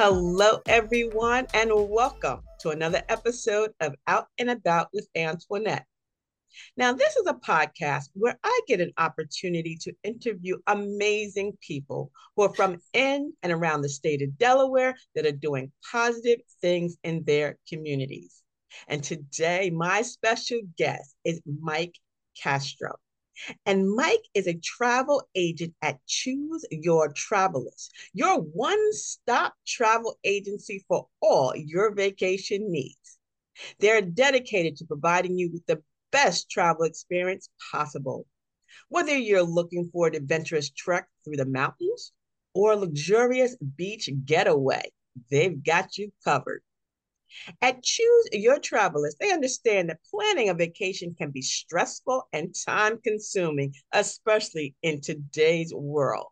Hello, everyone, and welcome to another episode of Out and About with Antionette. Now, this is a podcast where I get an opportunity to interview amazing people who are from in and around the state of Delaware that are doing positive things in their communities. And today, my special guest is Mike Castro. And Mike is a travel agent at Choose Your Travelist, your one stop travel agency for all your vacation needs. They're dedicated to providing you with the best travel experience possible. Whether you're looking for an adventurous trek through the mountains or a luxurious beach getaway, they've got you covered. At Choose Your Travelist, they understand that planning a vacation can be stressful and time consuming, especially in today's world.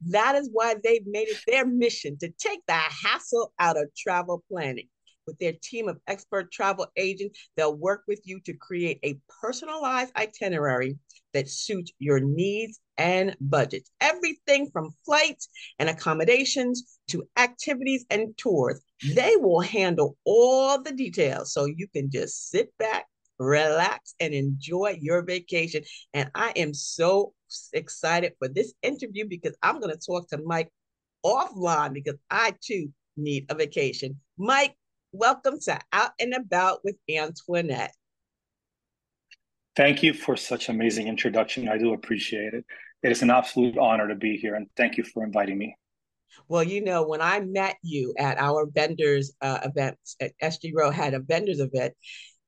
That is why they've made it their mission to take the hassle out of travel planning. With their team of expert travel agents, they'll work with you to create a personalized itinerary that suits your needs and budgets. Everything from flights and accommodations to activities and tours. They will handle all the details so you can just sit back, relax, and enjoy your vacation. And I am so excited for this interview because I'm going to talk to Mike offline because I too need a vacation. Mike, Welcome to Out and About with Antionette. Thank you for such amazing introduction. I do appreciate it. It is an absolute honor to be here, and thank you for inviting me. Well, you know, when I met you at our vendors uh, event at SG Row had a vendors event,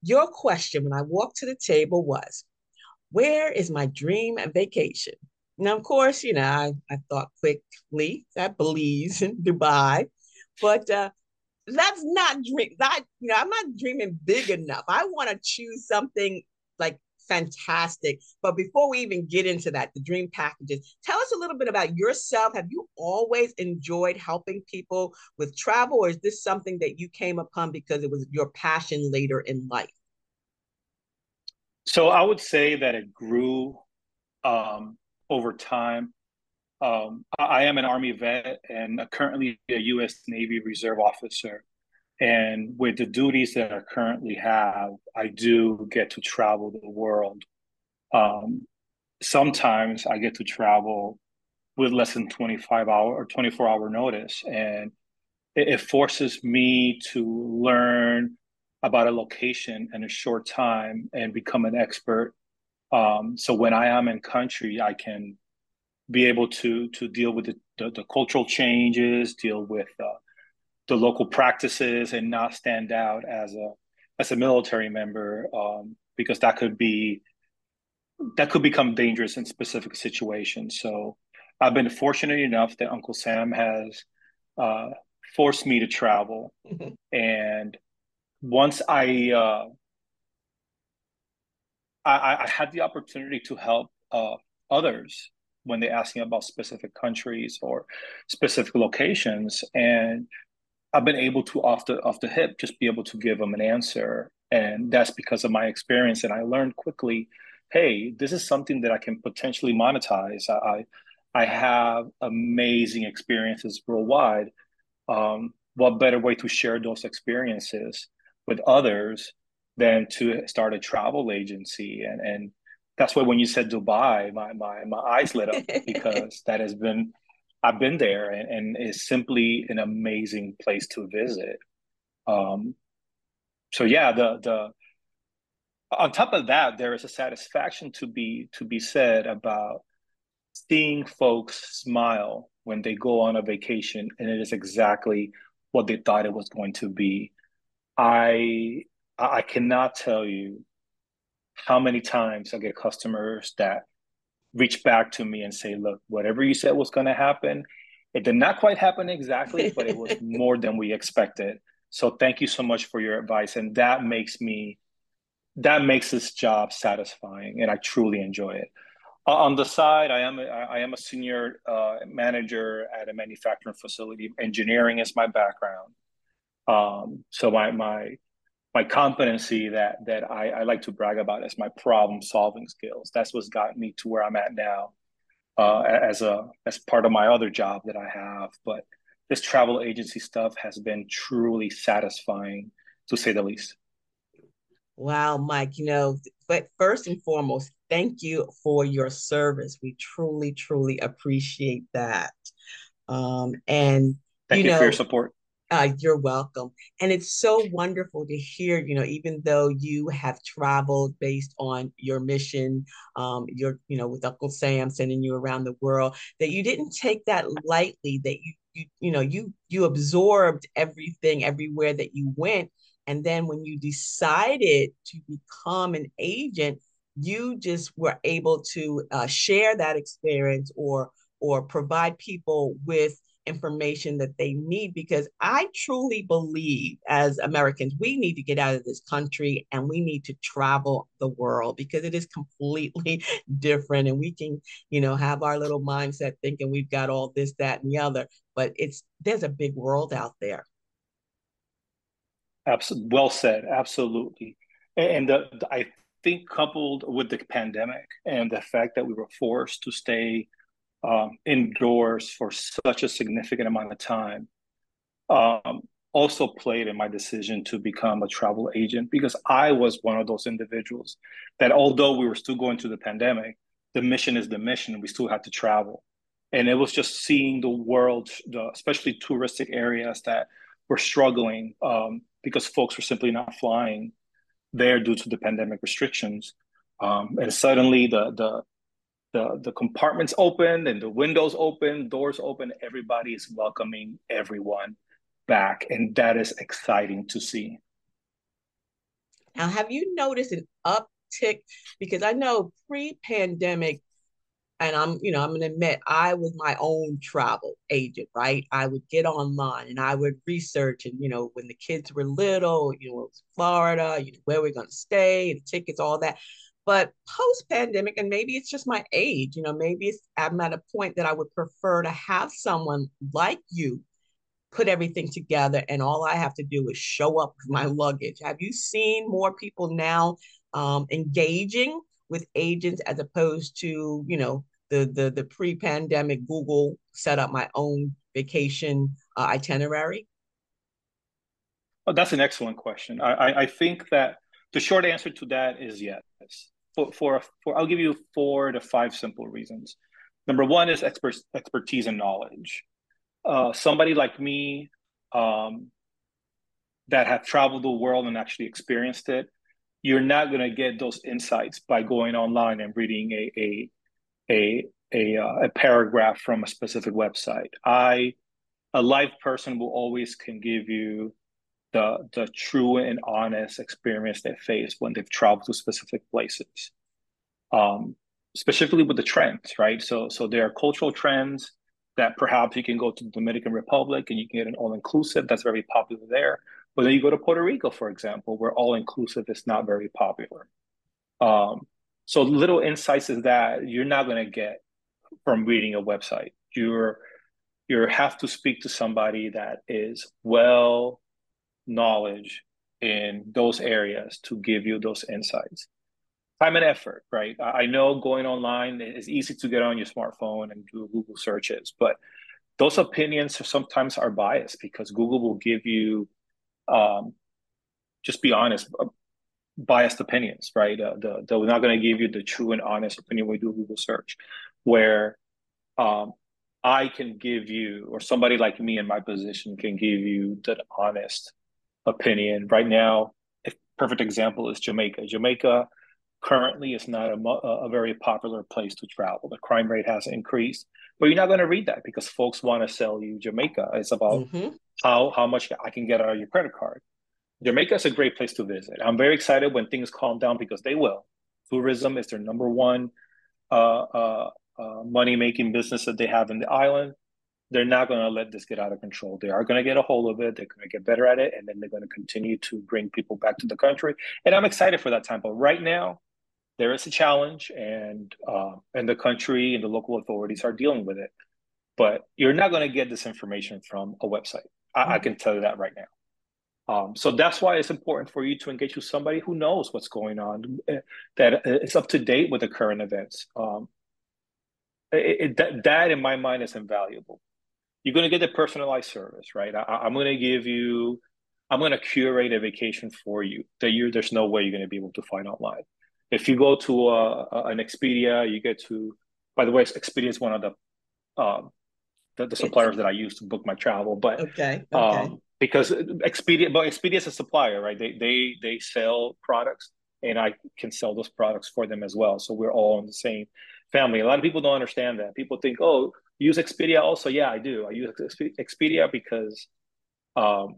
your question when I walked to the table was, "Where is my dream vacation?" Now, of course, you know, I, I thought quickly that Belize in Dubai, but uh, that's not dream. That you know, I'm not dreaming big enough. I want to choose something like fantastic. But before we even get into that, the dream packages, tell us a little bit about yourself. Have you always enjoyed helping people with travel, or is this something that you came upon because it was your passion later in life? So I would say that it grew um, over time. Um, I am an Army vet and currently a U.S. Navy Reserve officer. And with the duties that I currently have, I do get to travel the world. Um, sometimes I get to travel with less than 25 hour or 24 hour notice. And it, it forces me to learn about a location in a short time and become an expert. Um, so when I am in country, I can be able to to deal with the, the, the cultural changes, deal with uh, the local practices, and not stand out as a as a military member um, because that could be that could become dangerous in specific situations. So I've been fortunate enough that Uncle Sam has uh, forced me to travel, mm-hmm. and once I, uh, I I had the opportunity to help uh, others when they're asking about specific countries or specific locations. And I've been able to off the off the hip just be able to give them an answer. And that's because of my experience. And I learned quickly, hey, this is something that I can potentially monetize. I I have amazing experiences worldwide. Um, what better way to share those experiences with others than to start a travel agency and and that's why when you said Dubai, my my my eyes lit up because that has been I've been there and, and it's simply an amazing place to visit. Um, so yeah, the the on top of that, there is a satisfaction to be to be said about seeing folks smile when they go on a vacation and it is exactly what they thought it was going to be. I I cannot tell you how many times I get customers that reach back to me and say, look, whatever you said was going to happen, it did not quite happen exactly, but it was more than we expected. So thank you so much for your advice. And that makes me, that makes this job satisfying and I truly enjoy it. Uh, on the side, I am a, I am a senior uh, manager at a manufacturing facility. Engineering is my background. Um, so my, my my competency that that I, I like to brag about is my problem solving skills. That's what's got me to where I'm at now, uh, as a as part of my other job that I have. But this travel agency stuff has been truly satisfying, to say the least. Wow, Mike, you know, but first and foremost, thank you for your service. We truly, truly appreciate that. Um, and thank you, you know, for your support. Uh, you're welcome. And it's so wonderful to hear, you know, even though you have traveled based on your mission, um, you're, you know, with Uncle Sam sending you around the world, that you didn't take that lightly, that you, you, you know, you, you absorbed everything everywhere that you went. And then when you decided to become an agent, you just were able to uh, share that experience or or provide people with information that they need because I truly believe as Americans, we need to get out of this country and we need to travel the world because it is completely different. And we can, you know, have our little mindset thinking we've got all this, that, and the other, but it's there's a big world out there. Absolutely. Well said. Absolutely. And the, the, I think coupled with the pandemic and the fact that we were forced to stay um, indoors for such a significant amount of time um, also played in my decision to become a travel agent because I was one of those individuals that although we were still going through the pandemic, the mission is the mission. We still had to travel. And it was just seeing the world, the, especially touristic areas that were struggling um, because folks were simply not flying there due to the pandemic restrictions. Um, and suddenly the, the the the compartments open and the windows open, doors open, everybody is welcoming everyone back. And that is exciting to see. Now, have you noticed an uptick? Because I know pre-pandemic, and I'm, you know, I'm gonna admit I was my own travel agent, right? I would get online and I would research, and you know, when the kids were little, you know, it was Florida, you know, where we're gonna stay, the tickets, all that. But post pandemic, and maybe it's just my age, you know, maybe I'm at a point that I would prefer to have someone like you put everything together and all I have to do is show up with my luggage. Have you seen more people now um, engaging with agents as opposed to, you know, the the the pre-pandemic Google set up my own vacation uh, itinerary? Oh, that's an excellent question. I, I, I think that the short answer to that is yes for, for, for I'll give you four to five simple reasons. Number one is expert, expertise and knowledge. Uh, somebody like me um, that have traveled the world and actually experienced it, you're not going to get those insights by going online and reading a a a a, uh, a paragraph from a specific website. I, a live person, will always can give you the the true and honest experience they face when they've traveled to specific places. Um, specifically with the trends, right? So so there are cultural trends that perhaps you can go to the Dominican Republic and you can get an all-inclusive that's very popular there. But then you go to Puerto Rico, for example, where all-inclusive is not very popular. Um, so little insights is that you're not going to get from reading a website. You're you have to speak to somebody that is well knowledge in those areas to give you those insights. Time and effort, right? I know going online is easy to get on your smartphone and do Google searches, but those opinions sometimes are biased because Google will give you, um, just be honest, uh, biased opinions, right? Uh, the, they're not going to give you the true and honest opinion when you do a Google search, where um, I can give you, or somebody like me in my position can give you the honest opinion. Right now, a perfect example is Jamaica. Jamaica currently is not a, a very popular place to travel. The crime rate has increased, but you're not going to read that because folks want to sell you Jamaica. It's about mm-hmm. how how much I can get out of your credit card. Jamaica is a great place to visit. I'm very excited when things calm down because they will. Tourism is their number one uh, uh, uh, money making business that they have in the island they're not going to let this get out of control. They are going to get a hold of it. They're going to get better at it, and then they're going to continue to bring people back to the country. And I'm excited for that time. But right now, there is a challenge, and uh, and the country and the local authorities are dealing with it. But you're not going to get this information from a website. I. I can tell you that right now. Um, so that's why it's important for you to engage with somebody who knows what's going on, eh, that is up to date with the current events. Um, it, it, that, that, in my mind, is invaluable you're going to get the personalized service, right? I, am going to give you, I'm going to curate a vacation for you that you there's no way you're going to be able to find online. If you go to uh, an Expedia, you get to. By the way, Expedia is one of the um, the, the suppliers that I use to book my travel. But okay, okay. Um, because Expedia, but Expedia is a supplier, right? They they they sell products, and I can sell those products for them as well. So we're all in the same family. A lot of people don't understand that. People think, oh, use Expedia also. Yeah, I do. I use Expedia because um,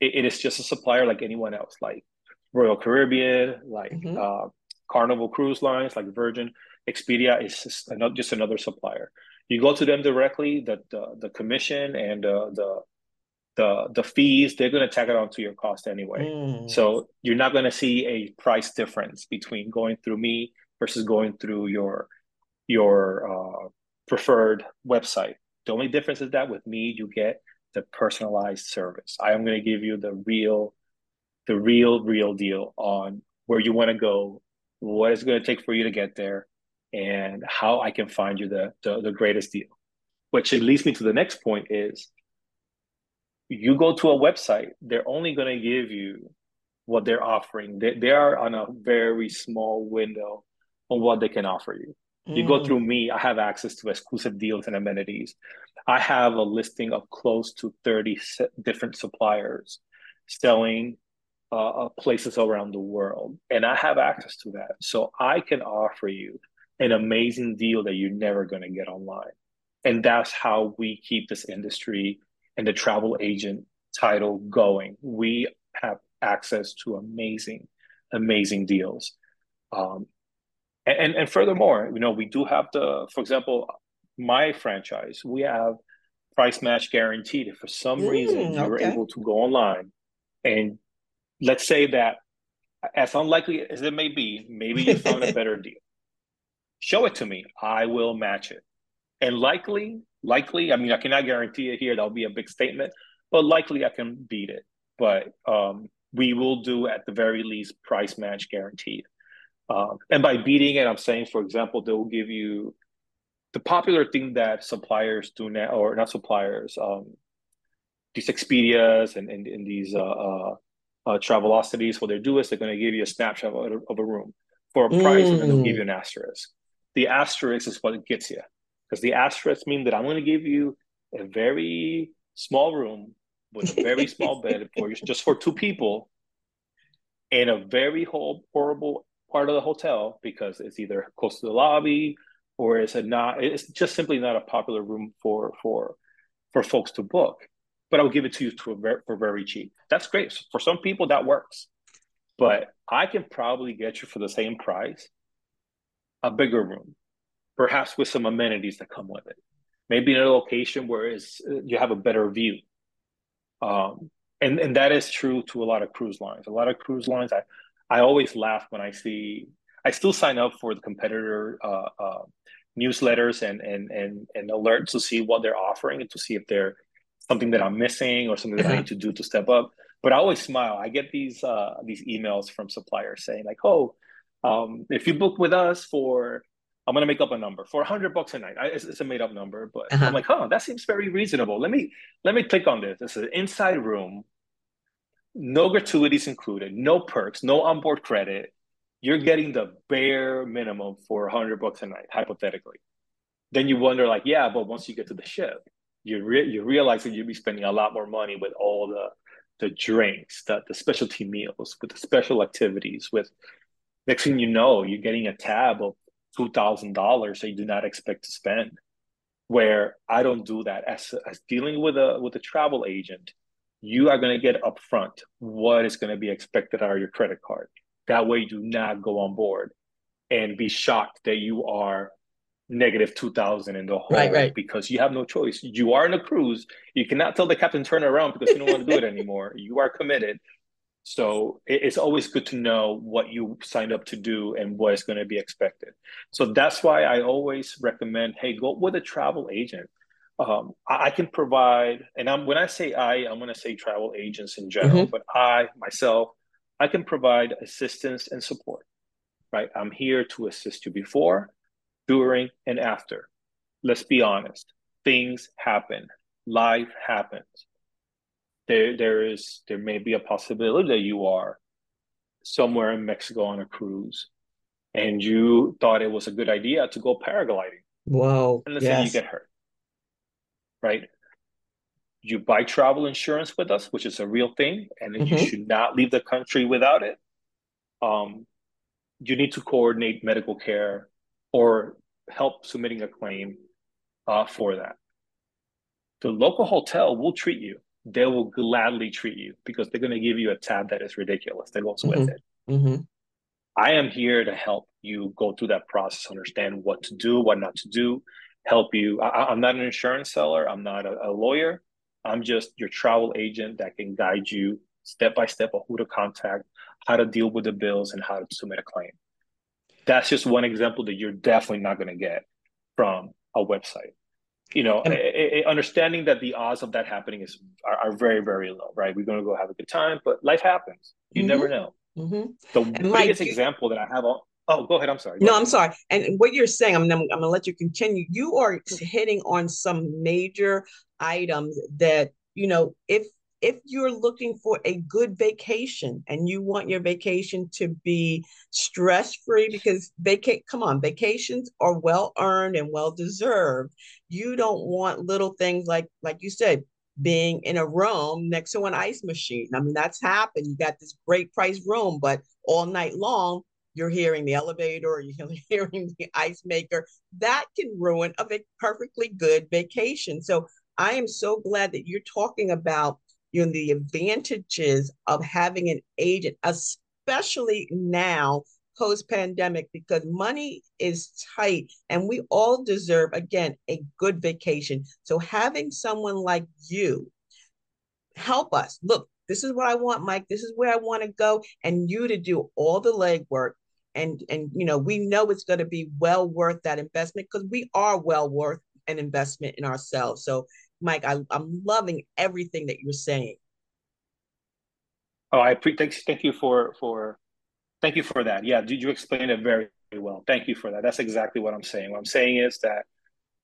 it, it is just a supplier like anyone else, like Royal Caribbean, like mm-hmm. uh, Carnival Cruise Lines, like Virgin. Expedia is just another, just another supplier. You go to them directly, the the, the commission and uh, the the the fees they're going to tack it onto your cost anyway. Mm. So you're not going to see a price difference between going through me versus going through your your uh, preferred website. The only difference is that with me, you get the personalized service. I am going to give you the real, the real, real deal on where you want to go, what it's going to take for you to get there, and how I can find you the, the, the greatest deal. Which leads me to the next point is you go to a website, they're only going to give you what they're offering. They, they are on a very small window on what they can offer you. You go through me, I have access to exclusive deals and amenities. I have a listing of close to 30 different suppliers selling uh, uh, places around the world, and I have access to that. So I can offer you an amazing deal that you're never going to get online. And that's how we keep this industry and the travel agent title going. We have access to amazing, amazing deals. Um, and, and furthermore, you know, we do have the, for example, my franchise, we have price match guaranteed. If for some mm, reason you were able to go online and let's say that as unlikely as it may be, maybe you found a better deal. Show it to me. I will match it. And likely, likely, I mean, I cannot guarantee it here. That'll be a big statement, but likely I can beat it. But um, we will do at the very least price match guaranteed. Um, and by beating it, I'm saying, for example, they will give you the popular thing that suppliers do now, or not suppliers, um, these Expedias and, and, and these uh, uh, uh, Travelocities, what they do is they're going to give you a snapshot of a, of a room for a price, mm. and then they'll give you an asterisk. The asterisk is what gets you, because the asterisk mean that I'm going to give you a very small room with a very small bed for you, just for two people in a very horrible part of the hotel because it's either close to the lobby or it's a not it's just simply not a popular room for for for folks to book. But i'll give it to you very, for very cheap. That's great. For some people that works. But i can probably get you for the same price a bigger room perhaps with some amenities that come with it. Maybe in a location where it's, you have a better view. Um, and and that is true to a lot of cruise lines. A lot of cruise lines i I always laugh when I see. I still sign up for the competitor uh, uh, newsletters and and and and alerts to see what they're offering and to see if they're something that I'm missing or something that I uh-huh. need to do to step up. But I always smile. I get these uh, these emails from suppliers saying like, "Oh, um, if you book with us for I'm gonna make up a number for hundred bucks a night. I, it's, it's, a made up number, but uh-huh. I'm like, huh, that seems very reasonable. Let me let me click on this. It's an inside room no gratuities included, no perks, no onboard credit. You're getting the bare minimum for 100 bucks a night, hypothetically. Then you wonder, like, yeah, but once you get to the ship, you re- you realize that you'll be spending a lot more money with all the the drinks, the, the specialty meals, with the special activities. With next thing you know, you're getting a tab of two thousand dollars that you do not expect to spend. Where I don't do that as as dealing with a with a travel agent you are going to get upfront what is going to be expected out of your credit card. That way, you do not go on board and be shocked that you are negative 2000 in the hole right, right. because you have no choice. You are in a cruise. You cannot tell the captain turn around because you don't want to do it anymore. You are committed. So it's always good to know what you signed up to do and what is going to be expected. So that's why I always recommend, hey, go with a travel agent um, I, can provide, and I'm when I say I, I'm going to say travel agents in general, mm-hmm. but I myself, I can provide assistance and support. Right, I'm here to assist you before, during, and after. Let's be honest, things happen. life happens. There, there is, there may be a possibility that you are somewhere in Mexico on a cruise, and you thought it was a good idea to go paragliding. Whoa! And let's yes. say you get hurt, right? You buy travel insurance with us, which is a real thing, and mm-hmm. you should not leave the country without it. Um, you need to coordinate medical care or help submitting a claim uh, for that. The local hotel will treat you. They will gladly treat you because they're going to give you a tab that is ridiculous that goes mm-hmm. with it. Mm-hmm. I am here to help you go through that process, understand what to do, what not to do, help you. I, am not an insurance seller. I'm not a, a lawyer. I'm just your travel agent that can guide you step by step on who to contact, how to deal with the bills, and how to submit a claim. That's just one example that you're definitely not going to get from a website. You know, and, a, a, understanding that the odds of that happening is are, are, very very low. Right? We're going to go have a good time, but life happens. You mm-hmm. never know. Mm-hmm. The and biggest Mike, example that I have on. Oh, go ahead. I'm sorry. Go no, ahead. I'm sorry. And what you're saying, I'm, I'm, I'm going to let you continue. You are hitting on some major items that you know if if you're looking for a good vacation and you want your vacation to be stress free because vacate come on vacations are well earned and well deserved you don't want little things like like you said being in a room next to an ice machine i mean that's happened you got this great price room but all night long you're hearing the elevator or you're hearing the ice maker that can ruin a perfectly good vacation. So i am so glad that you're talking about you know the advantages of having an agent especially now post pandemic because money is tight and we all deserve again a good vacation. So having someone like you help us. Look this is what i want mike. This is where i want to go. And you to do all the legwork and and you know we know it's going to be well worth that investment because we are well worth an investment in ourselves so Mike, I, am loving everything that you're saying. Oh, I pre- thank, thank you for for thank you for that. Yeah, did you explain it very, very well? Thank you for that. That's exactly what I'm saying. What I'm saying is that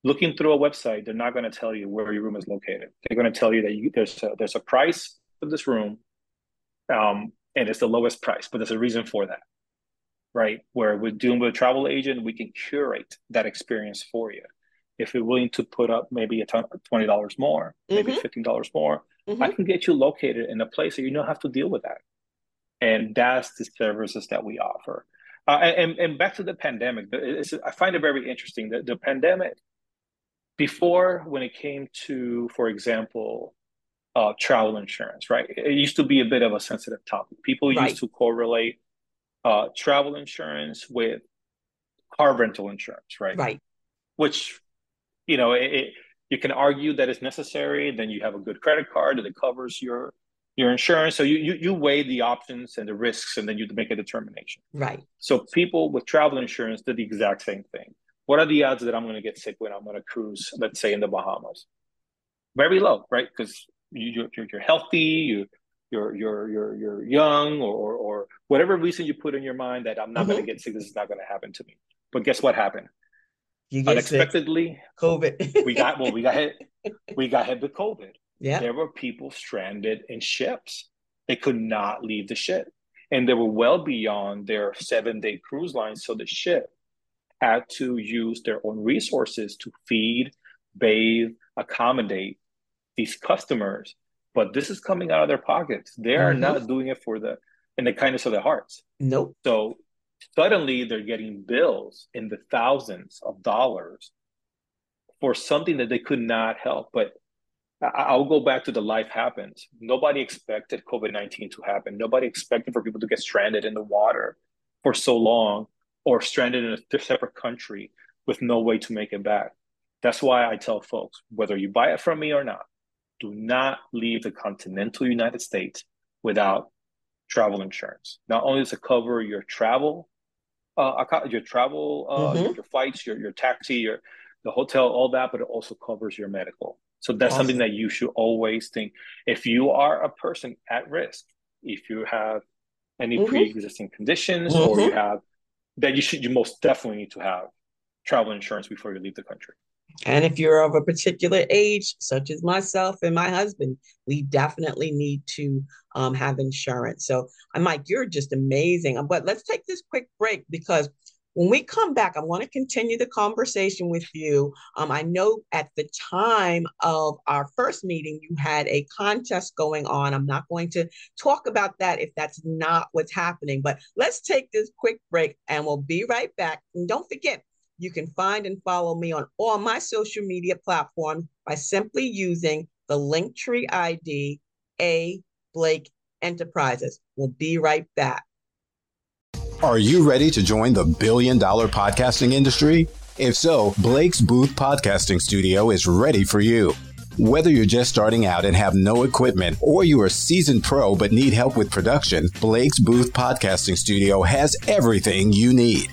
looking through a website, they're not going to tell you where your room is located. They're going to tell you that you, there's a, there's a price for this room, um, and it's the lowest price, but there's a reason for that, right? Where we're doing with a travel agent, we can curate that experience for you if you're willing to put up maybe a ton, twenty dollars more, maybe mm-hmm. fifteen dollars more, mm-hmm. I can get you located in a place that you don't have to deal with that. And that's the services that we offer. Uh, and and back to the pandemic, I find it very interesting that the pandemic, before when it came to, for example, uh, travel insurance, right? It used to be a bit of a sensitive topic. People right. used to correlate uh, travel insurance with car rental insurance, right? Right. Which you know, it, it, you can argue that it's necessary. Then you have a good credit card that covers your your insurance. So you, you you weigh the options and the risks, and then you make a determination. Right. So people with travel insurance did the exact same thing. What are the odds that I'm going to get sick when I'm going to cruise, let's say in the Bahamas? Very low, right? Because you, you're, you're healthy, you you're you're you're you're young, or or whatever reason you put in your mind that I'm not mm-hmm. going to get sick. This is not going to happen to me. But guess what happened? Unexpectedly COVID. we got well, we got hit. We got hit with COVID. Yeah. There were people stranded in ships. They could not leave the ship. And they were well beyond their seven day cruise line. So the ship had to use their own resources to feed, bathe, accommodate these customers. But this is coming out of their pockets. They are mm-hmm. not doing it for the in the kindness of their hearts. Nope. So suddenly they're getting bills in the thousands of dollars for something that they could not help. But I'll go back to the life happens. Nobody expected COVID 19 to happen. Nobody expected for people to get stranded in the water for so long or stranded in a separate country with no way to make it back. That's why I tell folks whether you buy it from me or not, do not leave the continental United States without travel insurance. Not only does it cover your travel, uh, your travel, uh, mm-hmm. your, your, flights, your your taxi, your the hotel, all that, but it also covers your medical. So that's awesome. something that you should always think. If you are a person at risk, if you have any mm-hmm. pre-existing conditions, mm-hmm. or you have that, you should you most definitely need to have travel insurance before you leave the country. And if you're of a particular age, such as myself and my husband, we definitely need to um, have insurance. So, I'm Mike, you're just amazing. But let's take this quick break because when we come back, I want to continue the conversation with you. Um, I know at the time of our first meeting, you had a contest going on. I'm not going to talk about that if that's not what's happening, but let's take this quick break and we'll be right back. And don't forget, you can find and follow me on all my social media platforms by simply using the Linktree ID A Blake Enterprises. We'll be right back. Are you ready to join the billion dollar podcasting industry? If so, Blake's Booth Podcasting Studio is ready for you. Whether you're just starting out and have no equipment, or you are a seasoned pro but need help with production, Blake's Booth Podcasting Studio has everything you need.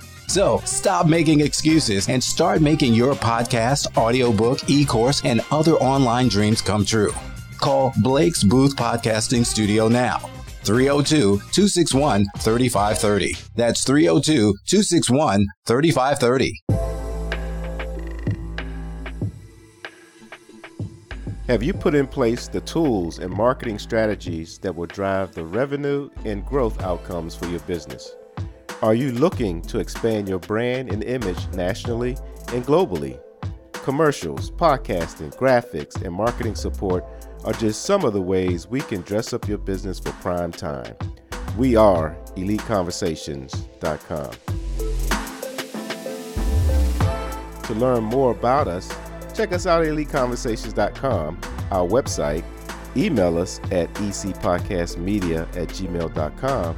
So stop making excuses and start making your podcast, audiobook, e course, and other online dreams come true. Call Blake's Booth Podcasting Studio now. 302 261 3530. That's 302 261 3530. Have you put in place the tools and marketing strategies that will drive the revenue and growth outcomes for your business? Are you looking to expand your brand and image nationally and globally? Commercials, podcasting, graphics, and marketing support are just some of the ways we can dress up your business for prime time. We are EliteConversations.com. To learn more about us, check us out at EliteConversations.com, our website, email us at ecpodcastmedia at gmail.com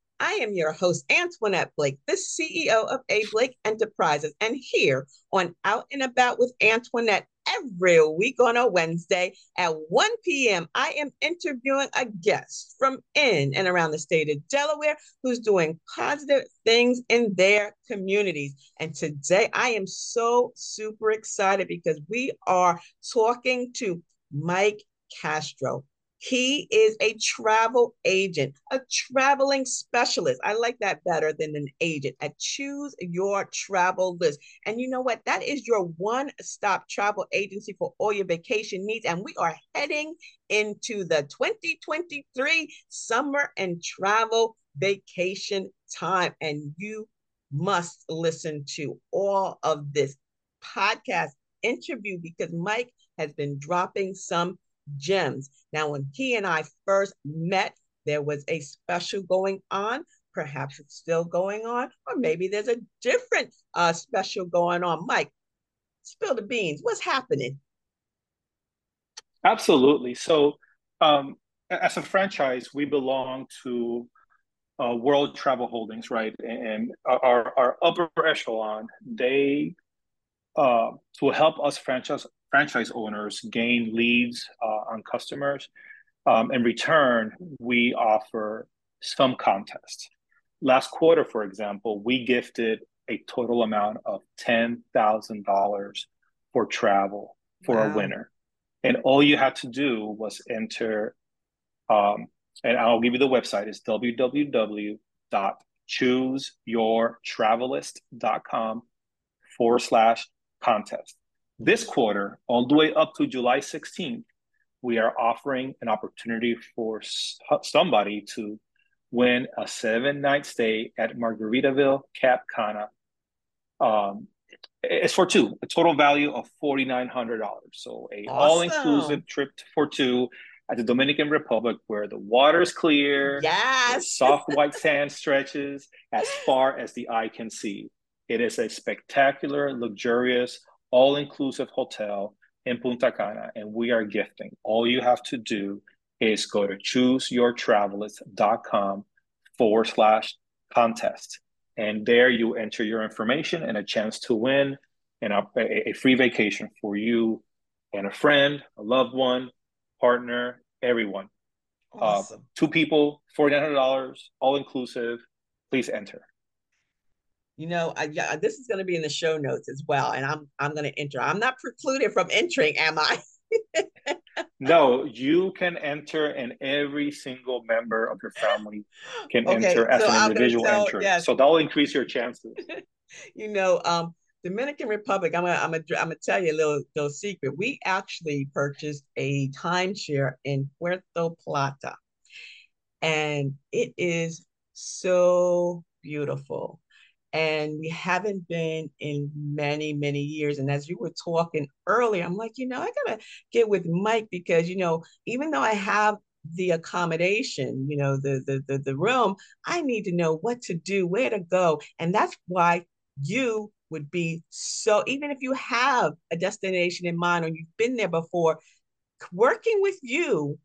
I am your host, Antionette Blake, the CEO of A Blake Enterprises, and here on Out and About with Antionette every week on a Wednesday at 1 p.m. I am interviewing a guest from in and around the state of Delaware who's doing positive things in their communities. And today I am so super excited because we are talking to Mike Castro. He is a travel agent, a traveling specialist. I like that better than an agent. I choose your travel list. And you know what? That is your one stop travel agency for all your vacation needs. And we are heading into the 2023 summer and travel vacation time. And you must listen to all of this podcast interview because Mike has been dropping some gems. Now, when he and I first met, there was a special going on. Perhaps it's still going on, or maybe there's a different uh, special going on. Mike, spill the beans. What's happening? Absolutely. So, um, as a franchise, we belong to uh, World Travel Holdings, right? And our, our upper echelon, they uh, to help us franchise franchise owners gain leads uh, on customers. Um, in return, we offer some contests. Last quarter, for example, we gifted a total amount of $10,000 for travel for wow. a winner. And all you had to do was enter, um, and I'll give you the website, it's www.chooseyourtravelist.com forward slash contest. This quarter, all the way up to July 16th, we are offering an opportunity for somebody to win a seven night stay at Margaritaville Cap Cana. Um, it's for two, a total value of $4,900. So a awesome. all inclusive trip for two at the Dominican Republic where the water is clear. Yes. Soft white sand stretches as far as the eye can see. It is a spectacular, luxurious, all inclusive hotel in Punta Cana, and we are gifting. All you have to do is go to chooseyourtravelist.com forward slash contest. And there you enter your information and a chance to win and a, a free vacation for you and a friend, a loved one, partner, everyone. Uh, awesome. Uh, two people, $4,900, all inclusive. Please enter. You know, I, yeah, this is going to be in the show notes as well, and I'm I'm going to enter. I'm not precluded from entering, am I? no, you can enter, and every single member of your family can okay, enter as so an individual tell, entry. Yes. So that'll increase your chances. you know, um, Dominican Republic, I'm gonna, I'm gonna, I'm gonna tell you a little, little secret. We actually purchased a timeshare in Puerto Plata, and it is so beautiful. And we haven't been in many, many years. And as you were talking earlier, I'm like, you know, I gotta get with Mike because you know, even though I have the accommodation, you know, the the the, the room, I need to know what to do, where to go, and that's why you would be so, even if you have a destination in mind or you've been there before, working with you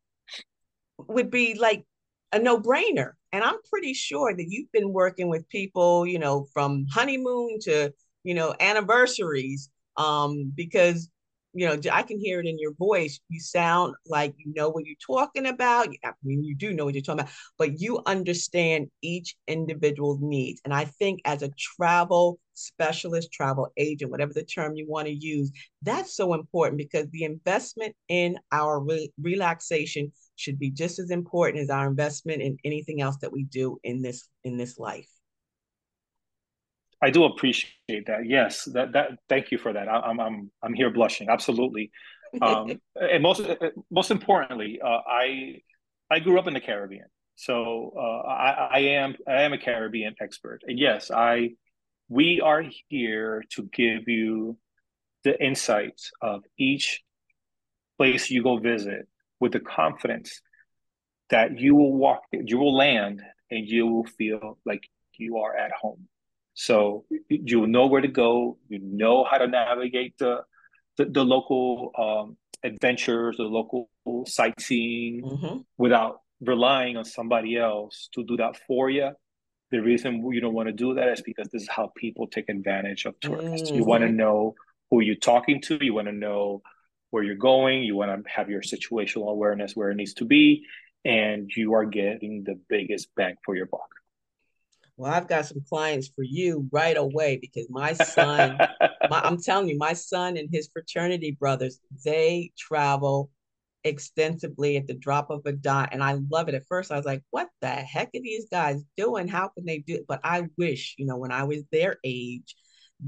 would be like a no brainer. And I'm pretty sure that you've been working with people, you know, from honeymoon to, you know, anniversaries, um, because you know, I can hear it in your voice. You sound like you know what you're talking about. I mean, you do know what you're talking about, but you understand each individual's needs. And I think as a travel specialist, travel agent, whatever the term you want to use, that's so important because the investment in our re- relaxation should be just as important as our investment in anything else that we do in this in this life. I do appreciate that. Yes, that that. Thank you for that. I, am I'm I'm here blushing. Absolutely. Um, and most most importantly, uh, I I grew up in the Caribbean, so uh, I, I am I am a Caribbean expert. And yes, I we are here to give you the insights of each place you go visit with the confidence that you will walk, you will land, and you will feel like you are at home. So you know where to go. You know how to navigate the the, the local um, adventures, the local sightseeing, mm-hmm. without relying on somebody else to do that for you. The reason you don't want to do that is because this is how people take advantage of tourists. Mm-hmm. You want to know who you're talking to. You want to know where you're going. You want to have your situational awareness where it needs to be, and you are getting the biggest bang for your buck. Well, I've got some clients for you right away because my son, my, I'm telling you, my son and his fraternity brothers, they travel extensively at the drop of a dime. And I love it. At first, I was like, what the heck are these guys doing? How can they do it? But I wish, you know, when I was their age,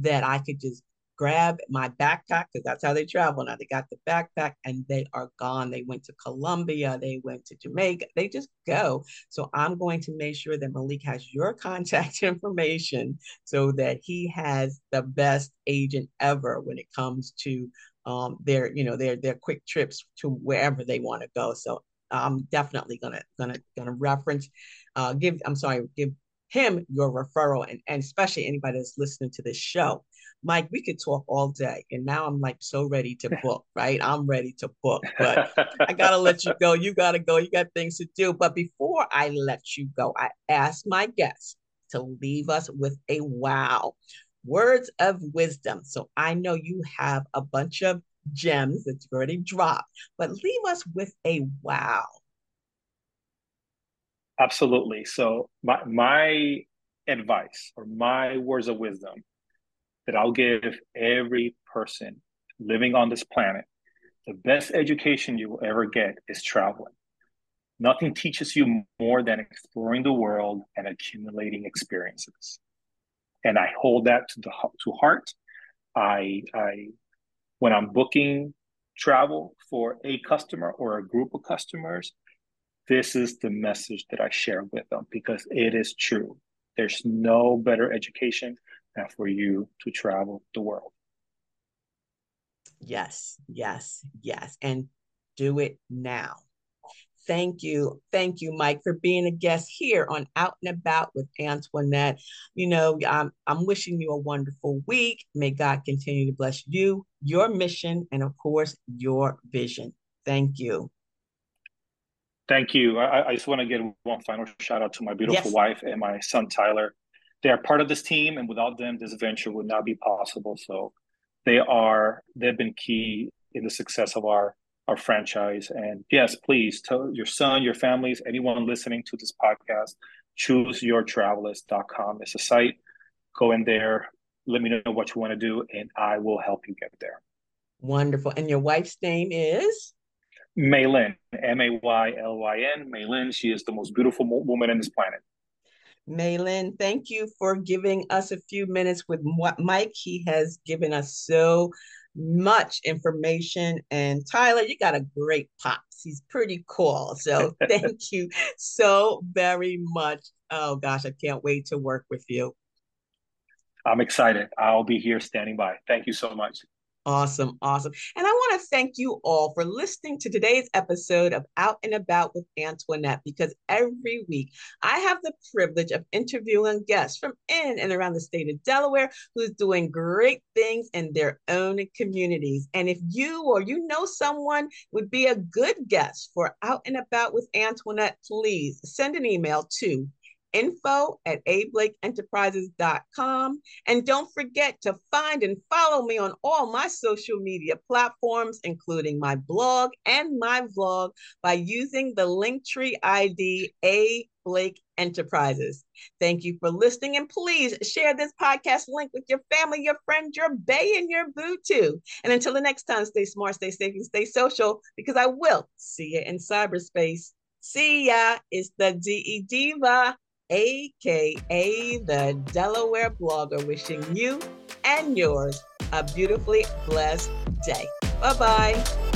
that I could just grab my backpack because that's how they travel now. They got the backpack and they are gone. They went to Colombia, they went to Jamaica, they just go. So I'm going to make sure that Malik has your contact information so that he has the best agent ever when it comes to um, their, you know, their their quick trips to wherever they want to go. So I'm definitely gonna gonna gonna reference, uh, give I'm sorry, give him your referral and, and especially anybody that's listening to this show. Mike, we could talk all day. And now I'm like so ready to book, right? I'm ready to book, but I got to let you go. You got to go. You got things to do. But before I let you go, I ask my guests to leave us with a wow. Words of wisdom. So I know you have a bunch of gems that you've already dropped, but leave us with a wow. Absolutely. So my my advice or my words of wisdom that I'll give every person living on this planet the best education you will ever get is traveling. Nothing teaches you more than exploring the world and accumulating experiences. And I hold that to the to heart. I I when I'm booking travel for a customer or a group of customers, this is the message that I share with them because it is true. There's no better education and for you to travel the world. Yes, yes, yes. And do it now. Thank you. Thank you, Mike, for being a guest here on Out and About with Antionette. You know, I'm, I'm wishing you a wonderful week. May God continue to bless you, your mission, and of course, your vision. Thank you. Thank you. I, I just want to give one final shout out to my beautiful yes. wife and my son, Tyler. They are part of this team, and without them, this venture would not be possible. So they are, they've been key in the success of our our franchise. And yes, please tell your son, your families, anyone listening to this podcast, chooseyourtravelist.com. It's a site. Go in there, let me know what you want to do, and I will help you get there. Wonderful. And your wife's name is? Maylyn, M A Y L Y N. Maylyn, she is the most beautiful woman in this planet. Maylyn, thank you for giving us a few minutes with Mike. He has given us so much information. And Tyler, you got a great pops. He's pretty cool. So thank you so very much. Oh gosh, I can't wait to work with you. I'm excited. I'll be here standing by. Thank you so much. Awesome, awesome. And I want to thank you all for listening to today's episode of Out and About with Antionette because every week I have the privilege of interviewing guests from in and around the state of Delaware who's doing great things in their own communities. And if you or you know someone would be a good guest for Out and About with Antionette, please send an email to info at ablakeenterprises.com. And don't forget to find and follow me on all my social media platforms, including my blog and my vlog, by using the Linktree ID A Blake Enterprises. Thank you for listening, and please share this podcast link with your family, your friend, your bay, and your boo too. And until the next time, stay smart, stay safe, and stay social because I will see you in cyberspace. See ya. It's the DE Diva aka the Delaware blogger, wishing you and yours a beautifully blessed day. Bye bye.